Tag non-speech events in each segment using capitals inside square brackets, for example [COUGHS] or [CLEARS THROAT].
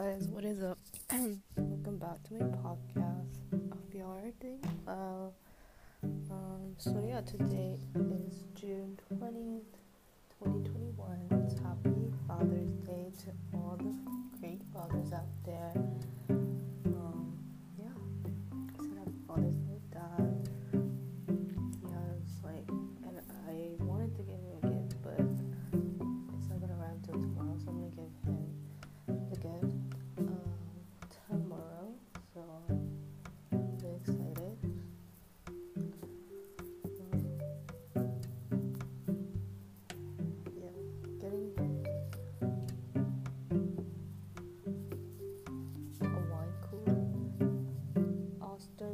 guys, what is up? [CLEARS THROAT] Welcome back to my podcast. Hope y'all are doing well. Um, so yeah, today is June twentieth, twenty twenty one. It's happy Father's Day to all the great fathers out there.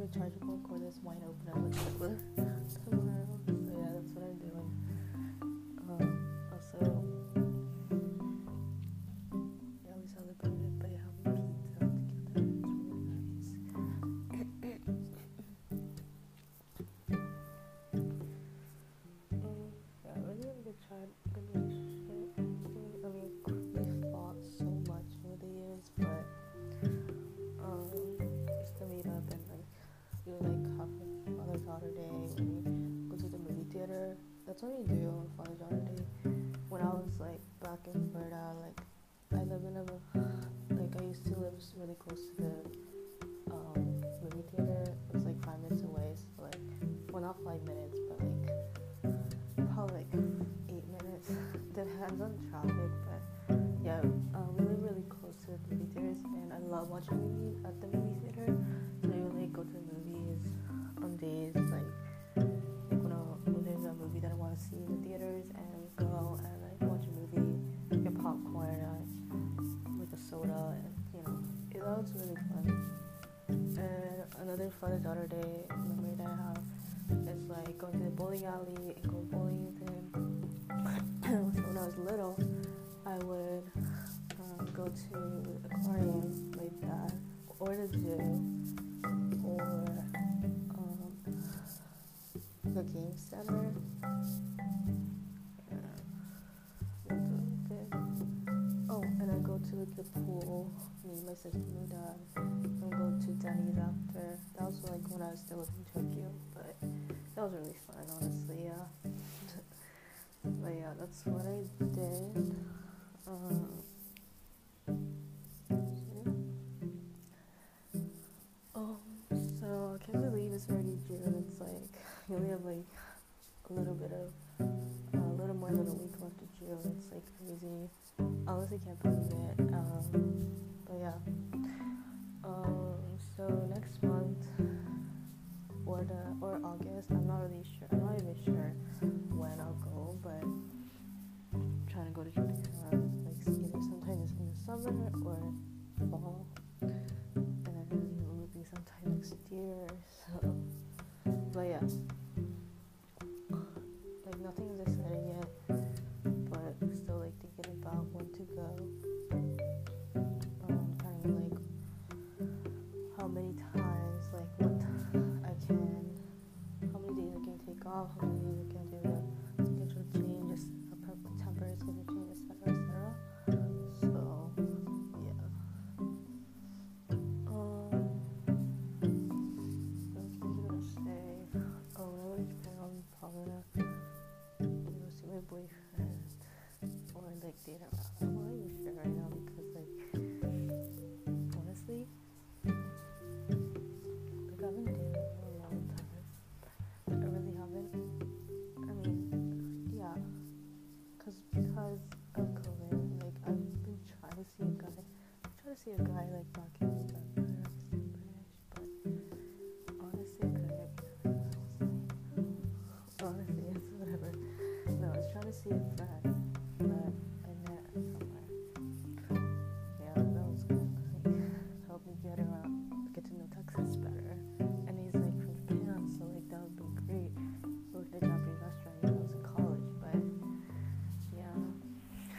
Rechargeable cordless wine opener with tomorrow. So yeah, that's what I'm doing. Um, also. Yeah, we celebrated by having pizza together. It's really nice. um, yeah, we're doing a good child, theater. That's what we do on Father daughter day. When I was like back in Florida, like I live in a like I used to live really close to the um, movie theater. It was like five minutes away, so like well not five minutes, but like probably like eight minutes. [LAUGHS] Depends on traffic, but yeah, um, we live really close to the movie theaters, and I love watching movies at the movie theater. So I would like go to the movies on days like father daughter day memory that I is like going to the bowling alley and go bowling with him. [COUGHS] so when I was little, I would um, go to the aquarium with dad, or the zoo, or um, the game center. Like the pool. Me, my sister, my dad. And go to Denny's after. That was like when I was still in Tokyo, but that was really fun, honestly. Yeah. [LAUGHS] but yeah, that's what I did. Um. Um, so I can't believe it's already June. It's like [LAUGHS] we only have like a little bit of a little more than a week left of June. It's like crazy. Honestly can't believe it. Like nothing is decided yet, but still like thinking about when to go. Boyfriend or like date around. I'm even sure right now because like honestly, like I've been dating for a long time. I really haven't. I mean, yeah, cause because of COVID, like I've been trying to see a guy, trying to see a guy like back in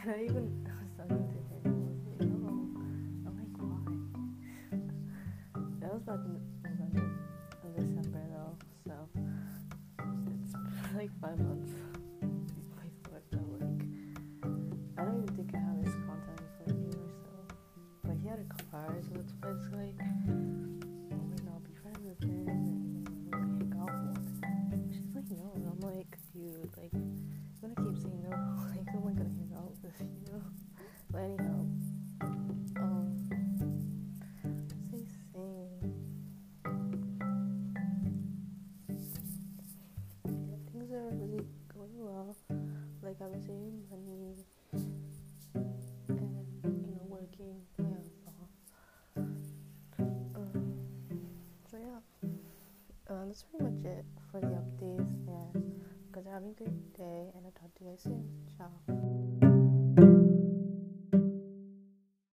I even [LAUGHS] him. I was like, oh, I'm like, why? [LAUGHS] that was back in November, December though, so it's [LAUGHS] like five months I like don't even think I have his contact info. So, but he had a But anyhow, um, sixteen. Yeah, things are really going well. Like I was saving money and you know working. Yeah. So, um, so yeah, uh, that's pretty much it for the updates. And guys are having a great day, and I'll talk to you guys soon. Ciao.